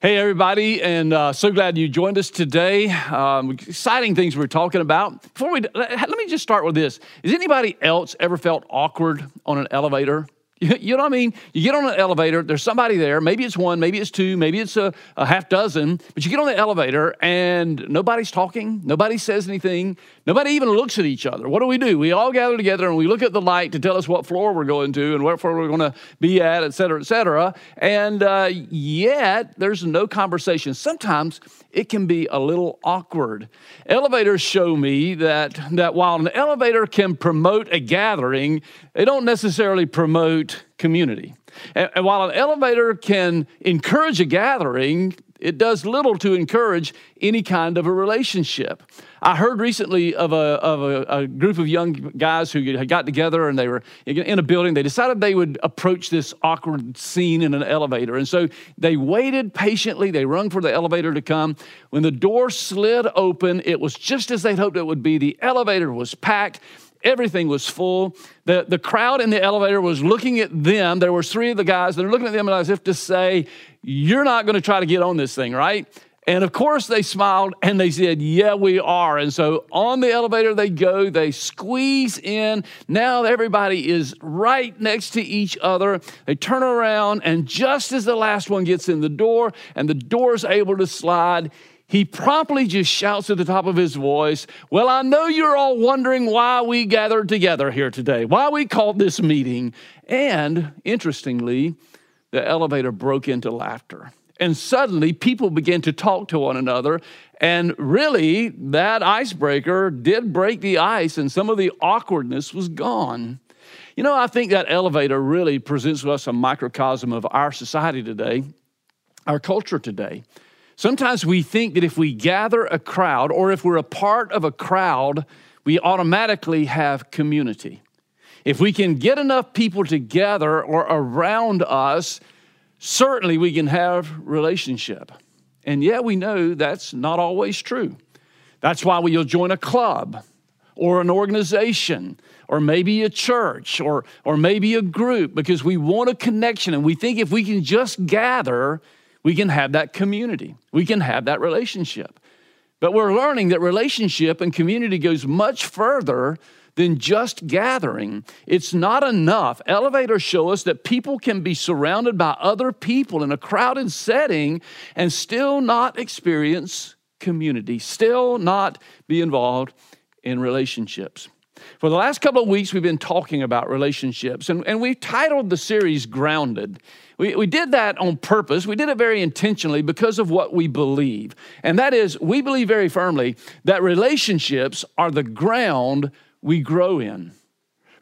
Hey, everybody, and uh, so glad you joined us today. Um, exciting things we're talking about. Before we, let me just start with this. Has anybody else ever felt awkward on an elevator? You know what I mean? You get on an elevator, there's somebody there. Maybe it's one, maybe it's two, maybe it's a, a, half dozen, but you get on the elevator and nobody's talking, nobody says anything, nobody even looks at each other. What do we do? We all gather together and we look at the light to tell us what floor we're going to and what floor we're going to be at, et cetera, et cetera. And uh, yet, there's no conversation. Sometimes it can be a little awkward. Elevators show me that, that while an elevator can promote a gathering, they don't necessarily promote community. And, and while an elevator can encourage a gathering, it does little to encourage any kind of a relationship. I heard recently of a, of a, a, group of young guys who had got together and they were in a building. They decided they would approach this awkward scene in an elevator. And so they waited patiently. They rung for the elevator to come. When the door slid open, it was just as they'd hoped it would be. The elevator was packed. Everything was full. The, the crowd in the elevator was looking at them. There were three of the guys. They're looking at them as if to say, You're not going to try to get on this thing, right? And of course, they smiled and they said, Yeah, we are. And so on the elevator they go, they squeeze in. Now everybody is right next to each other. They turn around, and just as the last one gets in the door and the door is able to slide, he promptly just shouts at the top of his voice, Well, I know you're all wondering why we gathered together here today, why we called this meeting. And interestingly, the elevator broke into laughter. And suddenly people began to talk to one another. And really, that icebreaker did break the ice, and some of the awkwardness was gone. You know, I think that elevator really presents to us a microcosm of our society today, our culture today. Sometimes we think that if we gather a crowd or if we're a part of a crowd, we automatically have community. If we can get enough people together or around us, certainly we can have relationship. And yet we know that's not always true. That's why you'll join a club or an organization or maybe a church or, or maybe a group because we want a connection and we think if we can just gather, we can have that community. We can have that relationship. But we're learning that relationship and community goes much further than just gathering. It's not enough. Elevators show us that people can be surrounded by other people in a crowded setting and still not experience community, still not be involved in relationships. For the last couple of weeks, we've been talking about relationships, and, and we titled the series Grounded. We, we did that on purpose. We did it very intentionally because of what we believe. And that is, we believe very firmly that relationships are the ground we grow in.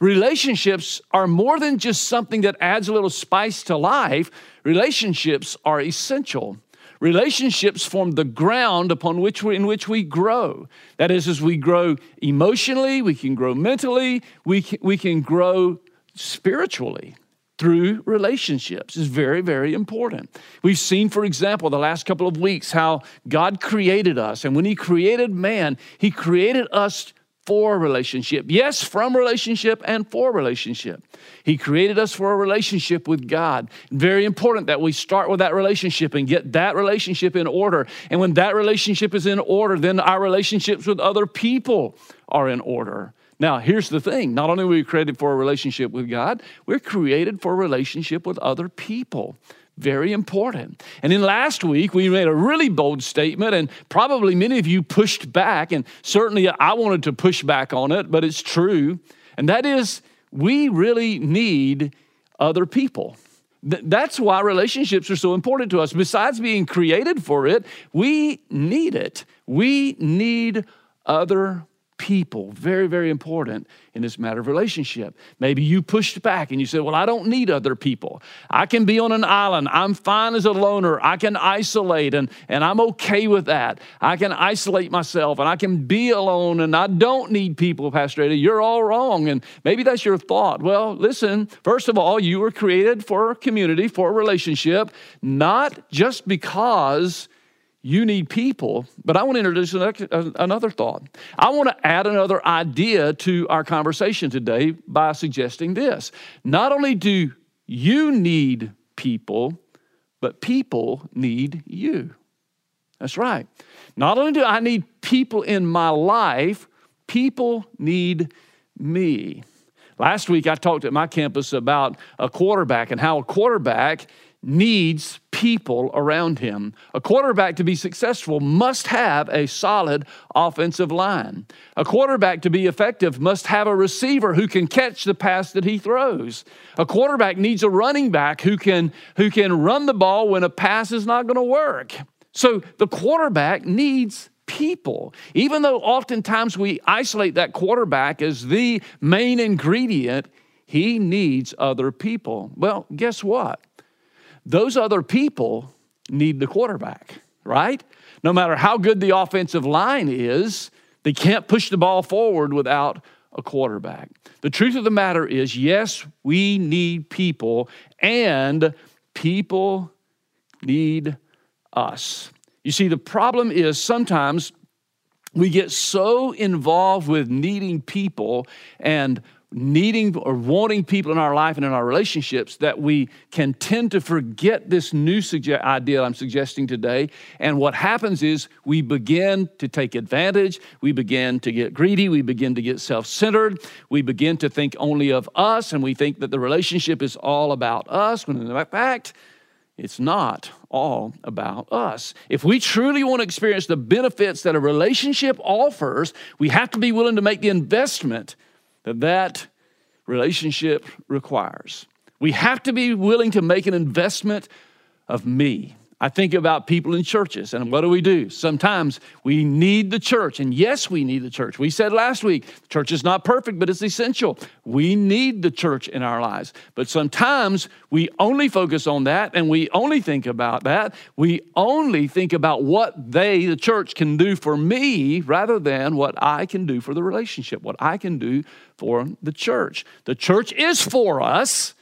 Relationships are more than just something that adds a little spice to life, relationships are essential. Relationships form the ground upon which we, in which we grow. That is, as we grow emotionally, we can grow mentally, we can, we can grow spiritually through relationships is very, very important. We've seen, for example, the last couple of weeks how God created us. And when He created man, He created us for relationship. Yes, from relationship and for relationship. He created us for a relationship with God. Very important that we start with that relationship and get that relationship in order. And when that relationship is in order, then our relationships with other people are in order. Now, here's the thing not only were we created for a relationship with God, we're created for a relationship with other people. Very important. And in last week, we made a really bold statement, and probably many of you pushed back, and certainly I wanted to push back on it, but it's true. And that is, we really need other people. That's why relationships are so important to us. Besides being created for it, we need it. We need other people. Very, very important in this matter of relationship. Maybe you pushed back and you said, Well, I don't need other people. I can be on an island. I'm fine as a loner. I can isolate and, and I'm okay with that. I can isolate myself and I can be alone and I don't need people, Pastor Eddie. You're all wrong. And maybe that's your thought. Well, listen, first of all, you were created for community, for a relationship, not just because you need people, but I want to introduce another thought. I want to add another idea to our conversation today by suggesting this. Not only do you need people, but people need you. That's right. Not only do I need people in my life, people need me. Last week, I talked at my campus about a quarterback and how a quarterback needs people around him. A quarterback to be successful must have a solid offensive line. A quarterback to be effective must have a receiver who can catch the pass that he throws. A quarterback needs a running back who can, who can run the ball when a pass is not going to work. So the quarterback needs people. Even though oftentimes we isolate that quarterback as the main ingredient, he needs other people. Well, guess what? Those other people need the quarterback, right? No matter how good the offensive line is, they can't push the ball forward without a quarterback. The truth of the matter is, yes, we need people, and people need us. You see, the problem is sometimes we get so involved with needing people and needing or wanting people in our life and in our relationships that we can tend to forget this new suge- idea I'm suggesting today. And what happens is we begin to take advantage, we begin to get greedy, we begin to get self centered, we begin to think only of us, and we think that the relationship is all about us, when in fact, it's not all about us. If we truly want to experience the benefits that a relationship offers, we have to be willing to make the investment that that relationship requires. We have to be willing to make an investment of me. I think about people in churches, and what do we do? Sometimes we need the church, and yes, we need the church. We said last week, the church is not perfect, but it's essential. We need the church in our lives. But sometimes we only focus on that, and we only think about that. We only think about what they, the church, can do for me rather than what I can do for the relationship, what I can do for the church. The church is for us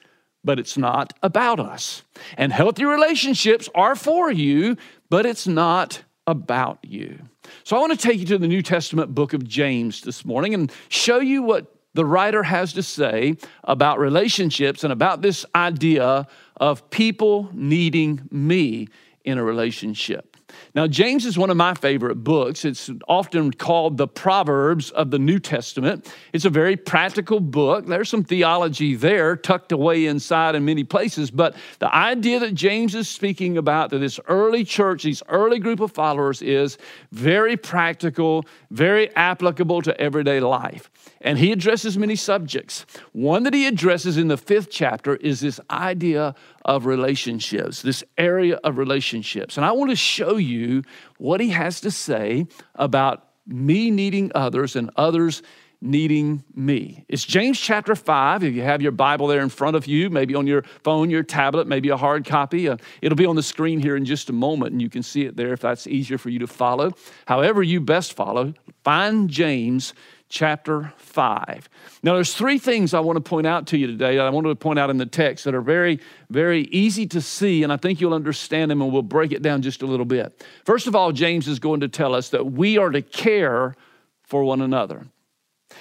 but it's not about us. And healthy relationships are for you, but it's not about you. So I want to take you to the New Testament book of James this morning and show you what the writer has to say about relationships and about this idea of people needing me in a relationship. Now, James is one of my favorite books. It's often called the Proverbs of the New Testament. It's a very practical book. There's some theology there tucked away inside in many places, but the idea that James is speaking about to this early church, these early group of followers, is very practical, very applicable to everyday life. And he addresses many subjects. One that he addresses in the fifth chapter is this idea of relationships, this area of relationships. And I want to show you what he has to say about me needing others and others needing me. It's James chapter 5. If you have your Bible there in front of you, maybe on your phone, your tablet, maybe a hard copy, uh, it'll be on the screen here in just a moment and you can see it there if that's easier for you to follow. However, you best follow, find James chapter 5. Now, there's three things I want to point out to you today that I want to point out in the text that are very, very easy to see, and I think you'll understand them, and we'll break it down just a little bit. First of all, James is going to tell us that we are to care for one another.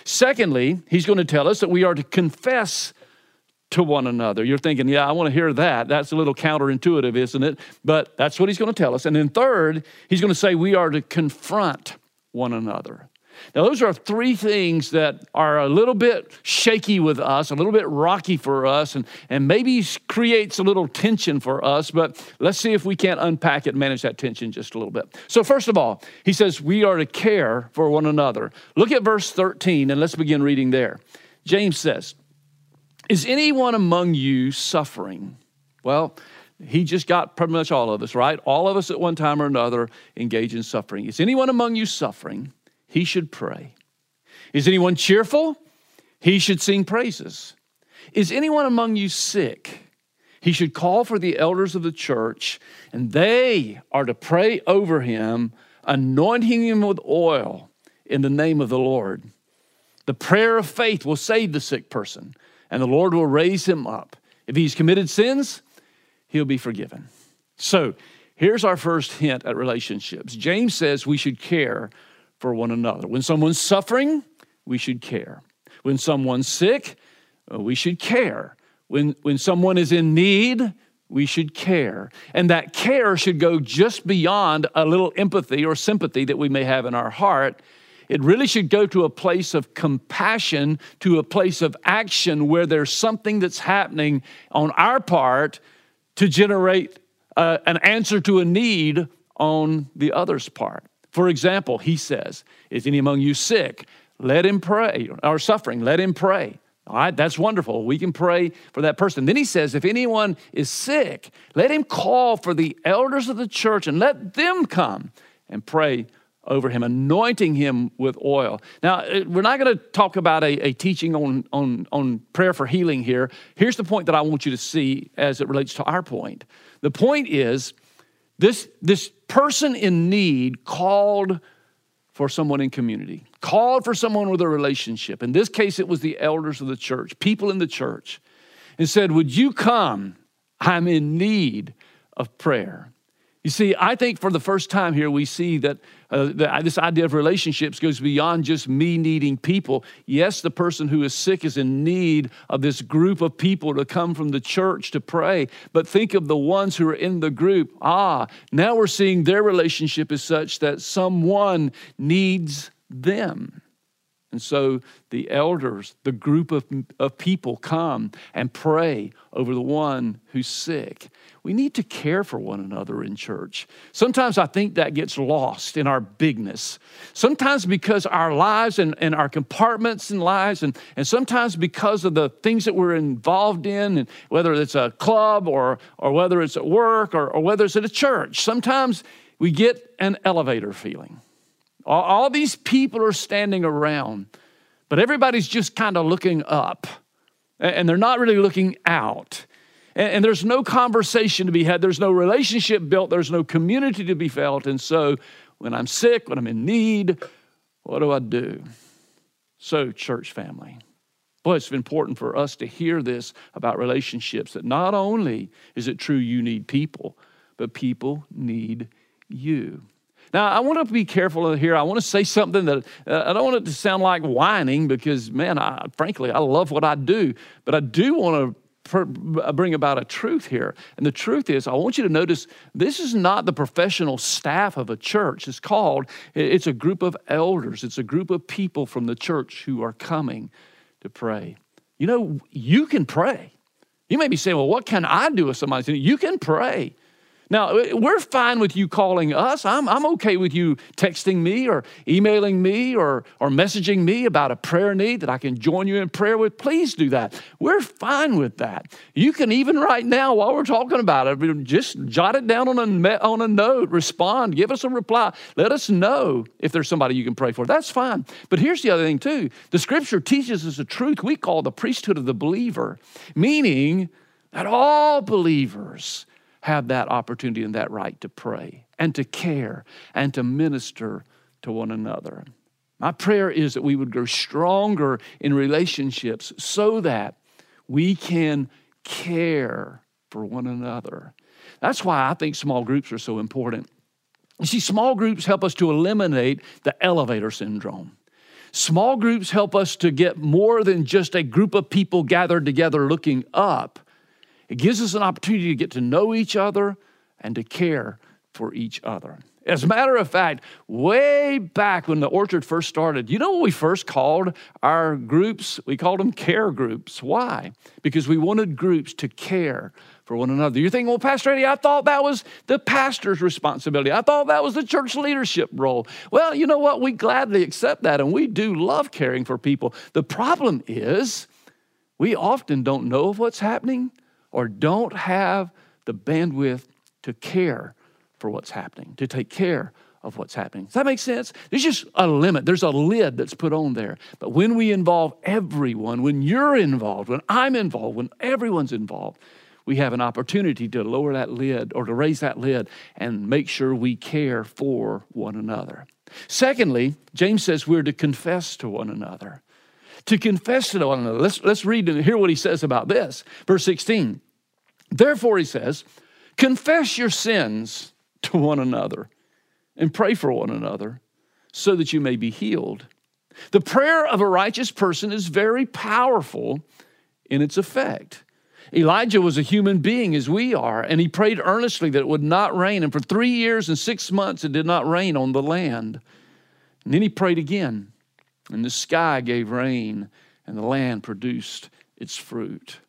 Secondly, he's going to tell us that we are to confess to one another. You're thinking, yeah, I want to hear that. That's a little counterintuitive, isn't it? But that's what he's going to tell us. And then third, he's going to say we are to confront one another. Now, those are three things that are a little bit shaky with us, a little bit rocky for us, and, and maybe creates a little tension for us, but let's see if we can't unpack it manage that tension just a little bit. So, first of all, he says we are to care for one another. Look at verse 13 and let's begin reading there. James says, Is anyone among you suffering? Well, he just got pretty much all of us, right? All of us at one time or another engage in suffering. Is anyone among you suffering? He should pray. Is anyone cheerful? He should sing praises. Is anyone among you sick? He should call for the elders of the church, and they are to pray over him, anointing him with oil in the name of the Lord. The prayer of faith will save the sick person, and the Lord will raise him up. If he's committed sins, he'll be forgiven. So, here's our first hint at relationships. James says we should care for one another. When someone's suffering, we should care. When someone's sick, uh, we should care. When, when someone is in need, we should care. And that care should go just beyond a little empathy or sympathy that we may have in our heart. It really should go to a place of compassion, to a place of action where there's something that's happening on our part to generate uh, an answer to a need on the other's part. For example, he says, Is any among you sick? Let him pray, or suffering, let him pray. All right, that's wonderful. We can pray for that person. Then he says, if anyone is sick, let him call for the elders of the church and let them come and pray over him, anointing him with oil. Now, uh, we're not going to talk about a, a, teaching on, on, on prayer for healing here. Here's the point that I want you to see as it relates to our point. The point is this, this person in need called for someone in community, called for someone with a relationship. In this case, it was the elders of the church, people in the church, and said, Would you come? I'm in need of prayer. You see, I think for the first time here, we see that uh, this idea of relationships goes beyond just me needing people. Yes, the person who is sick is in need of this group of people to come from the church to pray, but think of the ones who are in the group. Ah, now we're seeing their relationship is such that someone needs them. And so the elders, the group of, of people come and pray over the one who's sick. We need to care for one another in church. Sometimes I think that gets lost in our bigness. Sometimes because our lives and, and our compartments in lives, and, and sometimes because of the things that we're involved in, and whether it's a club or, or whether it's at work or, or whether it's at a church, sometimes we get an elevator feeling. All, all these people are standing around, but everybody's just kind of looking up and they're not really looking out. And, there's no conversation to be had, there's no relationship built, there's no community to be felt. And so when I'm sick, when I'm in need, what do I do? So, church family, boy, it's important for us to hear this about relationships that not only is it true you need people, but people need you. Now, I want to be careful here. I want to say something that uh, I don't want it to sound like whining because, man, I, frankly, I love what I do. But I do want to uh, bring about a truth here. And the truth is, I want you to notice this is not the professional staff of a church. It's called, it's a group of elders, it's a group of people from the church who are coming to pray. You know, you can pray. You may be saying, well, what can I do with somebody? You can pray. Now, uh, we're fine with you calling us. I'm, I'm okay with you texting me or emailing me or, or messaging me about a prayer need that I can join you in prayer with. Please do that. We're fine with that. You can even right now, while we're talking about it, just jot it down on a, on a note, respond, give us a reply. Let us know if there's somebody you can pray for. That's fine. But here's the other thing, too the scripture teaches us a truth we call the priesthood of the believer, meaning that all believers have that opportunity and that right to pray and to care and to minister to one another. My prayer is that we would grow stronger in relationships so that we can care for one another. That's why I think small groups are so important. You see, small groups help us to eliminate the elevator syndrome. Small groups help us to get more than just a group of people gathered together looking up it gives us an opportunity to get to know each other and to care for each other. As a matter of fact, way back when the orchard first started, you know what we first called our groups? We called them care groups. Why? Because we wanted groups to care for one another. You're thinking, well, Pastor Eddie, I thought that was the pastor's responsibility. I thought that was the church leadership role. Well, you know what? We gladly accept that, and we do love caring for people. The problem is, we often don't know of what's happening or don't have the bandwidth to care for what's happening, to take care of what's happening. Does that make sense? There's just a limit, there's a lid that's put on there. But when we involve everyone, when you're involved, when I'm involved, when everyone's involved, we have an opportunity to lower that lid or to raise that lid and make sure we care for one another. Secondly, James says we're to confess to one another to confess to one another. Let's, let's read and hear what he says about this. Verse 16. Therefore, he says, confess your sins to one another and pray for one another so that you may be healed. The prayer of a righteous person is very powerful in its effect. Elijah was a human being as we are, and he prayed earnestly that it would not rain. And for three years and six months, it did not rain on the land. And then he prayed again, and the sky gave rain, and the land produced its fruit.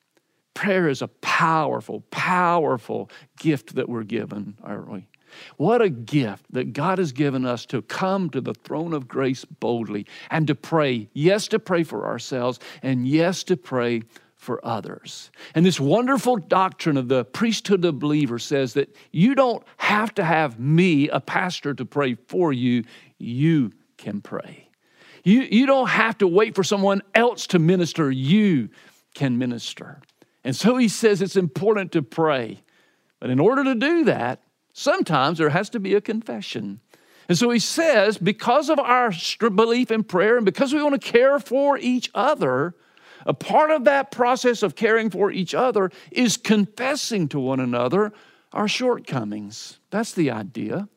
Prayer is a powerful, powerful gift that we're given, aren't we? What a gift that God has given us to come to the throne of grace boldly and to pray. Yes, to pray for ourselves, and yes, to pray for others. And this wonderful doctrine of the priesthood of believers says that you don't have to have me, a pastor, to pray for you. You can pray. You, you don't have to wait for someone else to minister. You can minister. And so he says it's important to pray. But in order to do that, sometimes there has to be a confession. And so he says, because of our belief in prayer and because we want to care for each other, a part of that process of caring for each other is confessing to one another our shortcomings. That's the idea.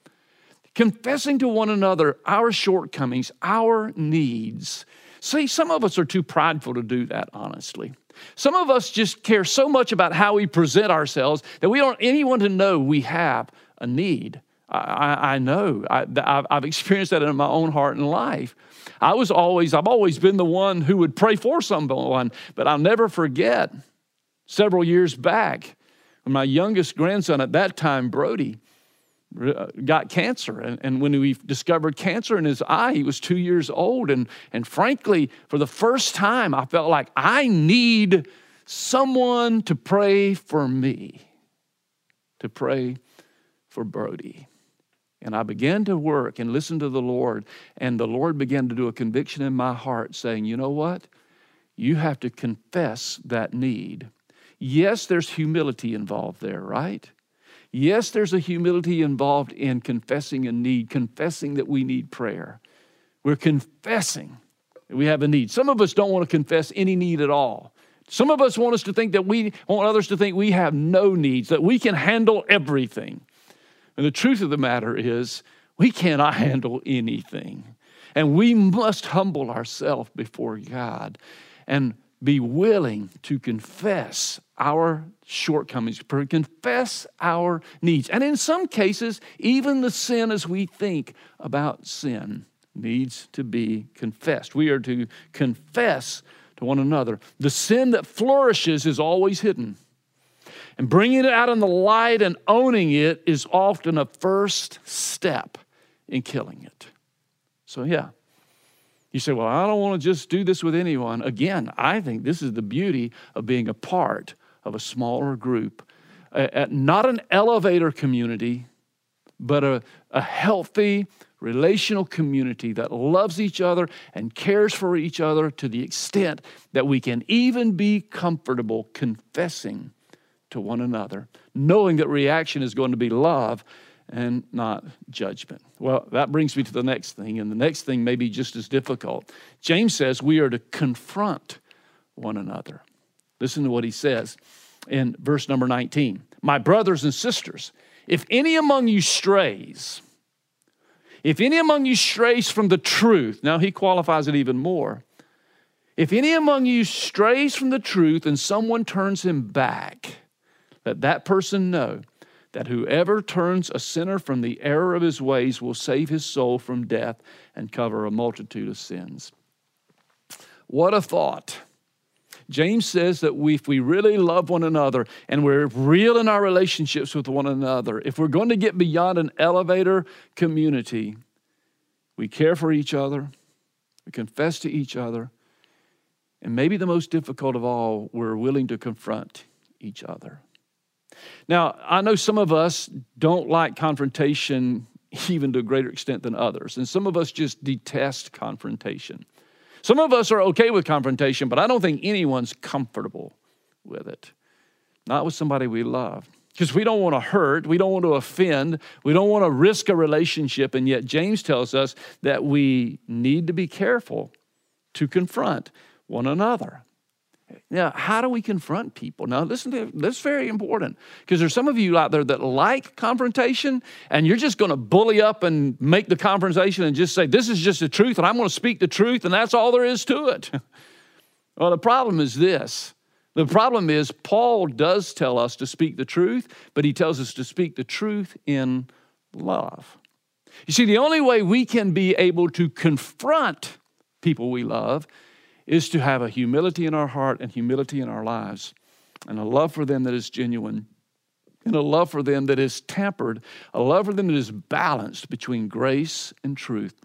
Confessing to one another our shortcomings, our needs. See, some of us are too prideful to do that, honestly. Some of us just care so much about how we present ourselves that we don't want anyone to know we have a need. I, I know. I, have experienced that in my own heart and life. I was always, I've always been the one who would pray for someone, but I'll never forget several years back when my youngest grandson at that time, Brody, Uh, got cancer. And, and when we discovered cancer in his eye, he was two years old. And, and frankly, for the first time, I felt like I need someone to pray for me, to pray for Brody. And I began to work and listen to the Lord, and the Lord began to do a conviction in my heart saying, You know what? You have to confess that need. Yes, there's humility involved there, right? Yes, there's a humility involved in confessing a need, confessing that we need prayer. We're confessing that we have a need. Some of us don't want to confess any need at all. Some of us want us to think that we want others to think we have no needs, that we can handle everything. And the truth of the matter is, we cannot handle anything. And we must humble ourselves before God and be willing to confess our shortcomings, confess our needs. And in some cases, even the sin as we think about sin needs to be confessed. We are to confess to one another. The sin that flourishes is always hidden. And bringing it out in the light and owning it is often a first step in killing it. So, yeah. You say, well, I don't want to just do this with anyone. Again, I think this is the beauty of being a part of a smaller group, not an elevator community, but a, a healthy, relational community that loves each other and cares for each other to the extent that we can even be comfortable confessing to one another, knowing that reaction is going to be love and not judgment. Well, that brings me to the next thing, and the next thing may be just as difficult. James says we are to confront one another. Listen to what he says in verse number 19 My brothers and sisters, if any among you strays, if any among you strays from the truth, now he qualifies it even more. If any among you strays from the truth and someone turns him back, let that person know that whoever turns a sinner from the error of his ways will save his soul from death and cover a multitude of sins. What a thought. James says that we, if we really love one another and we're real in our relationships with one another, if we're going to get beyond an elevator community, we care for each other, we confess to each other, and maybe the most difficult of all, we're willing to confront each other. Now, I know some of us don't like confrontation even to a greater extent than others, and some of us just detest confrontation. Some of us are okay with confrontation, but I don't think anyone's comfortable with it. Not with somebody we love. Because we don't want to hurt, we don't want to offend, we don't want to risk a relationship, and yet James tells us that we need to be careful to confront one another. Now, how do we confront people? Now, listen to this very important because there's some of you out there that like confrontation and you're just going to bully up and make the confrontation and just say, This is just the truth and I'm going to speak the truth and that's all there is to it. well, the problem is this The problem is, Paul does tell us to speak the truth, but he tells us to speak the truth in love. You see, the only way we can be able to confront people we love is to have a humility in our heart and humility in our lives, and a love for them that is genuine, and a love for them that is tempered, a love for them that is balanced between grace and truth.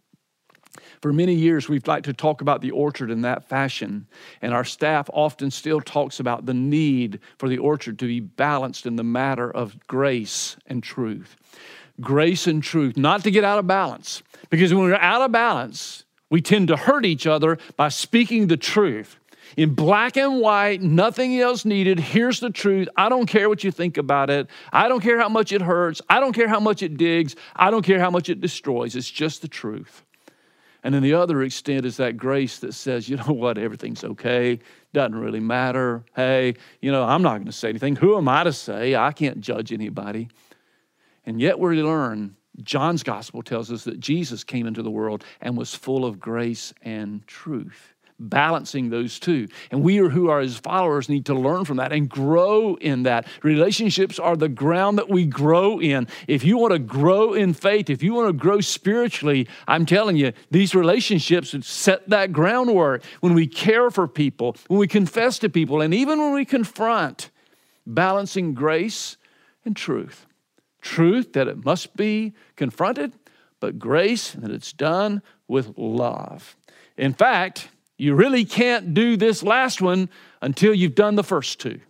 For many years, we've liked to talk about the orchard in that fashion, and our staff often still talks about the need for the orchard to be balanced in the matter of grace and truth. Grace and truth, not to get out of balance, because when we're out of balance, we tend to hurt each other by speaking the truth. In black and white, nothing else needed. Here's the truth. I don't care what you think about it. I don't care how much it hurts. I don't care how much it digs. I don't care how much it destroys. It's just the truth. And then the other extent is that grace that says, you know what, everything's okay, doesn't really matter. Hey, you know, I'm not going to say anything. Who am I to say? I can't judge anybody. And yet we learn, John's gospel tells us that Jesus came into the world and was full of grace and truth balancing those two. And we who are his followers need to learn from that and grow in that. Relationships are the ground that we grow in. If you want to grow in faith, if you want to grow spiritually, I'm telling you, these relationships set that groundwork. When we care for people, when we confess to people, and even when we confront, balancing grace and truth. Truth that it must be confronted, but grace that it's done with love. In fact, you really can't do this last one until you've done the first two,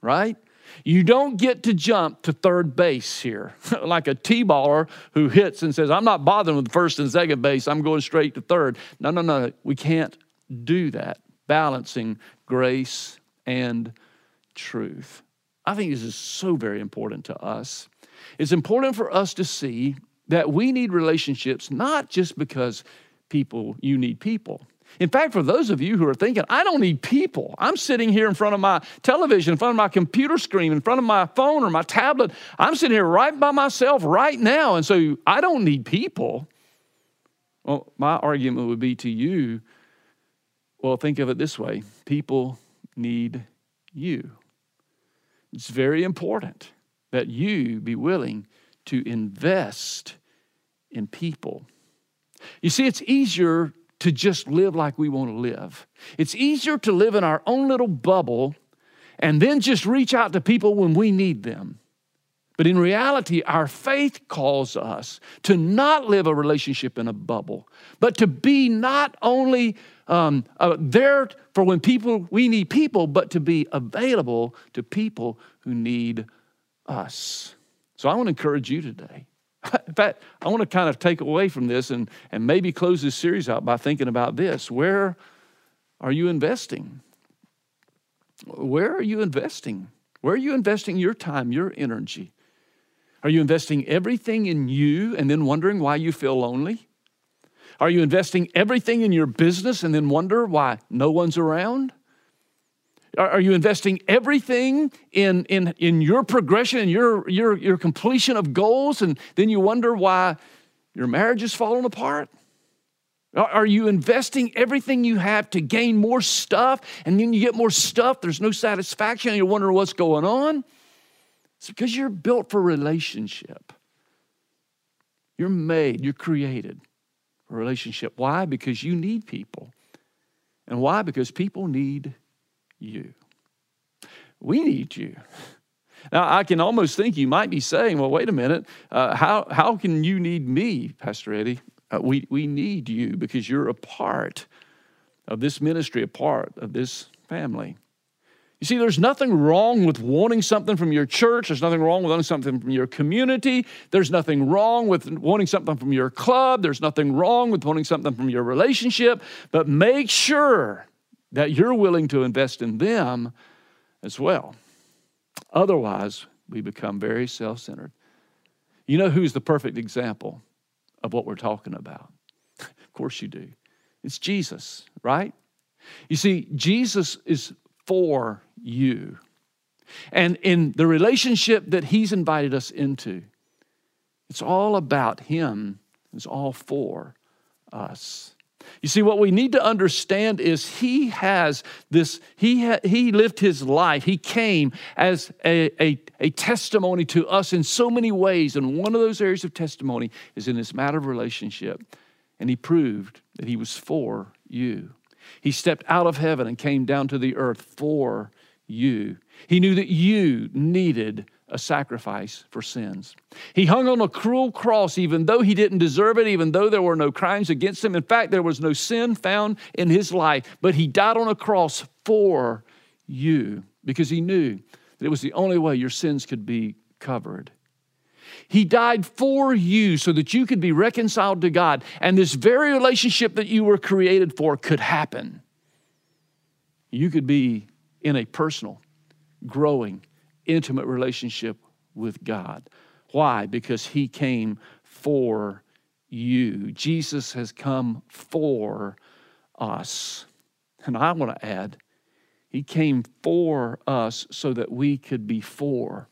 right? You don't get to jump to third base here, like a T baller who hits and says, I'm not bothering with first and second base, I'm going straight to third. No, no, no, we can't do that. Balancing grace and truth. I think this is so very important to us. It's important for us to see that we need relationships not just because people, you need people. In fact, for those of you who are thinking, I don't need people, I'm sitting here in front of my television, in front of my computer screen, in front of my phone or my tablet. I'm sitting here right by myself right now. And so I don't need people. Well, my argument would be to you well, think of it this way people need you. It's very important that you be willing to invest in people. You see, it's easier to just live like we want to live. It's easier to live in our own little bubble and then just reach out to people when we need them. But in reality, our faith calls us to not live a relationship in a bubble, but to be not only um, uh, there for when people we need people, but to be available to people who need us. So I want to encourage you today In fact, I want to kind of take away from this and, and maybe close this series out by thinking about this. Where are you investing? Where are you investing? Where are you investing your time, your energy? Are you investing everything in you and then wondering why you feel lonely? Are you investing everything in your business and then wonder why no one's around? Are you investing everything in, in, in your progression and your, your, your completion of goals, and then you wonder why your marriage is falling apart? Are you investing everything you have to gain more stuff, and then you get more stuff, there's no satisfaction, and you wonder what's going on? It's because you're built for relationship. You're made, you're created for relationship. Why? Because you need people. And why? Because people need you. We need you. Now, I can almost think you might be saying, well, wait a minute, uh, how, how can you need me, Pastor Eddie? Uh, we, we need you because you're a part of this ministry, a part of this family. You see, there's nothing wrong with wanting something from your church. There's nothing wrong with wanting something from your community. There's nothing wrong with wanting something from your club. There's nothing wrong with wanting something from your relationship. But make sure that you're willing to invest in them as well. Otherwise, we become very self centered. You know who's the perfect example of what we're talking about? of course, you do. It's Jesus, right? You see, Jesus is for you. And in the relationship that He's invited us into, it's all about Him, it's all for us. You see, what we need to understand is he has this, he, ha, he lived his life. He came as a, a, a testimony to us in so many ways. And one of those areas of testimony is in this matter of relationship. And he proved that he was for you. He stepped out of heaven and came down to the earth for you. He knew that you needed a sacrifice for sins. He hung on a cruel cross even though he didn't deserve it, even though there were no crimes against him. In fact, there was no sin found in his life, but he died on a cross for you because he knew that it was the only way your sins could be covered. He died for you so that you could be reconciled to God and this very relationship that you were created for could happen. You could be in a personal, growing, intimate relationship with God. Why? Because He came for you. Jesus has come for us. And I want to add, He came for us so that we could be for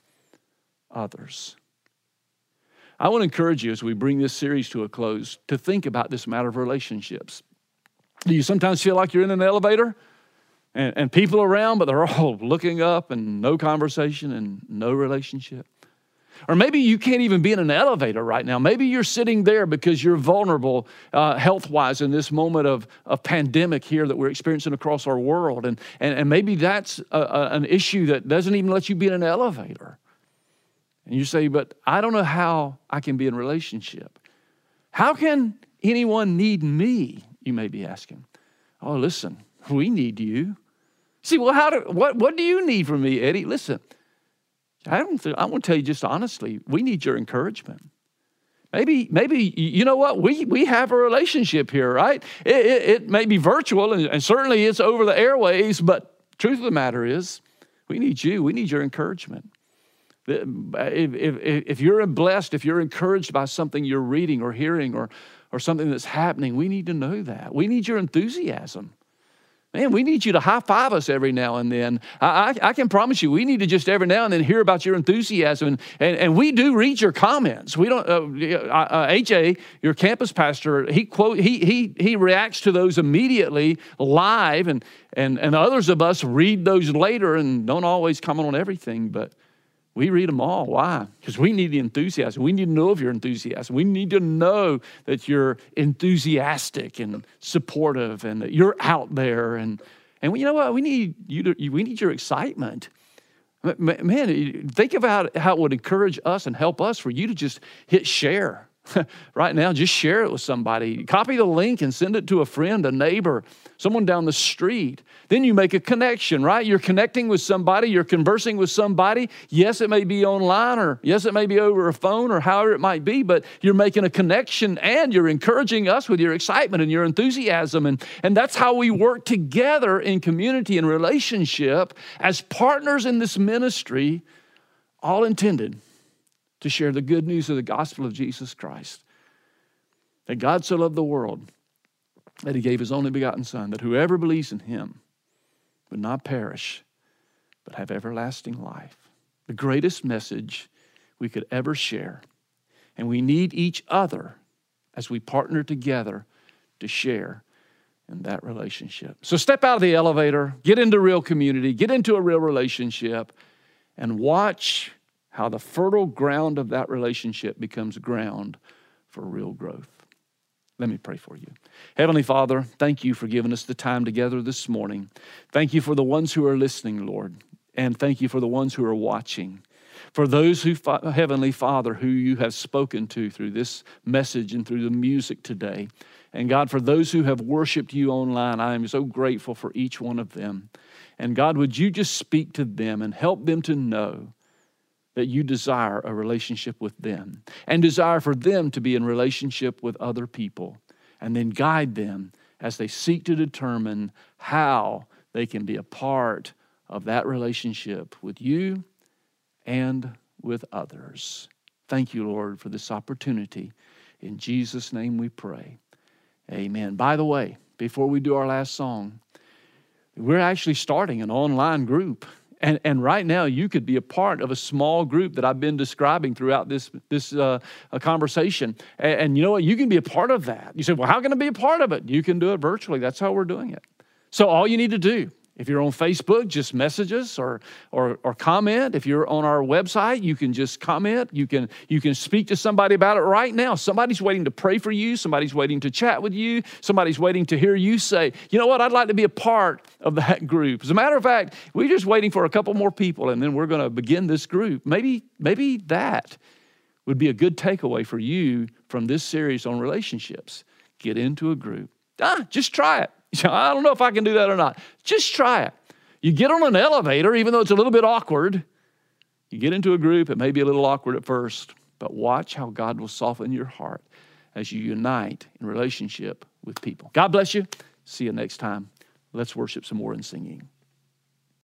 others. I want to encourage you as we bring this series to a close to think about this matter of relationships. Do you sometimes feel like you're in an elevator and, and people around, but they're all looking up and no conversation and no relationship. Or maybe you can't even be in an elevator right now. Maybe you're sitting there because you're vulnerable uh, health wise in this moment of, of pandemic here that we're experiencing across our world. And, and, and maybe that's a, a, an issue that doesn't even let you be in an elevator. And you say, But I don't know how I can be in relationship. How can anyone need me? You may be asking. Oh, listen, we need you. See, well, how do, what, what do you need from me, Eddie? Listen, I, don't I want to tell you just honestly, we need your encouragement. Maybe, maybe you know what? We, we have a relationship here, right? It, it, it may be virtual and, and certainly it's over the airways, but truth of the matter is, we need you. We need your encouragement. If, if, if, you're blessed, if you're encouraged by something you're reading or hearing or, or something that's happening, we need to know that. We need your enthusiasm. Man, we need you to high five us every now and then. I, I, I, can promise you, we need to just every now and then hear about your enthusiasm. And, and, and we do read your comments. We don't, uh, uh, AJ, your campus pastor, he quote, he, he, he reacts to those immediately live. And, and, and others of us read those later and don't always comment on everything. But we read them all. Why? Because we need the enthusiasm. We need to know of your enthusiasm. We need to know that you're enthusiastic and supportive and that you're out there. And, and you know what? We need you to, we need your excitement. Man, think about how it would encourage us and help us for you to just hit share right now, just share it with somebody. Copy the link and send it to a friend, a neighbor, someone down the street. Then you make a connection, right? You're connecting with somebody, you're conversing with somebody. Yes, it may be online, or yes, it may be over a phone, or however it might be, but you're making a connection and you're encouraging us with your excitement and your enthusiasm. And, and that's how we work together in community and relationship as partners in this ministry, all intended to share the good news of the gospel of Jesus Christ. That God so loved the world that he gave his only begotten Son, that whoever believes in him would not perish, but have everlasting life. The greatest message we could ever share. And we need each other as we partner together to share in that relationship. So step out of the elevator, get into real community, get into a real relationship, and watch how the fertile ground of that relationship becomes ground for real growth. Let me pray for you. Heavenly Father, thank you for giving us the time together this morning. Thank you for the ones who are listening, Lord, and thank you for the ones who are watching. For those who, Heavenly Father, who you have spoken to through this message and through the music today. And God, for those who have worshiped you online, I am so grateful for each one of them. And God, would you just speak to them and help them to know that you desire a relationship with them and desire for them to be in relationship with other people, and then guide them as they seek to determine how they can be a part of that relationship with you and with others. Thank you, Lord, for this opportunity. In Jesus' name we pray. Amen. By the way, before we do our last song, we're actually starting an online group And, and right now, you could be a part of a small group that I've been describing throughout this, this uh, conversation. And, and you know what? You can be a part of that. You say, well, how can I be a part of it? You can do it virtually. That's how we're doing it. So, all you need to do if you're on Facebook, just message us or, or, or comment. If you're on our website, you can just comment. You can, you can speak to somebody about it right now. Somebody's waiting to pray for you. Somebody's waiting to chat with you. Somebody's waiting to hear you say, you know what, I'd like to be a part of that group. As a matter of fact, we're just waiting for a couple more people and then we're going to begin this group. Maybe, maybe that would be a good takeaway for you from this series on relationships. Get into a group. Ah, just try it. I don't know if I can do that or not. Just try it. You get on an elevator, even though it's a little bit awkward. You get into a group, it may be a little awkward at first, but watch how God will soften your heart as you unite in relationship with people. God bless you. See you next time. Let's worship some more in singing.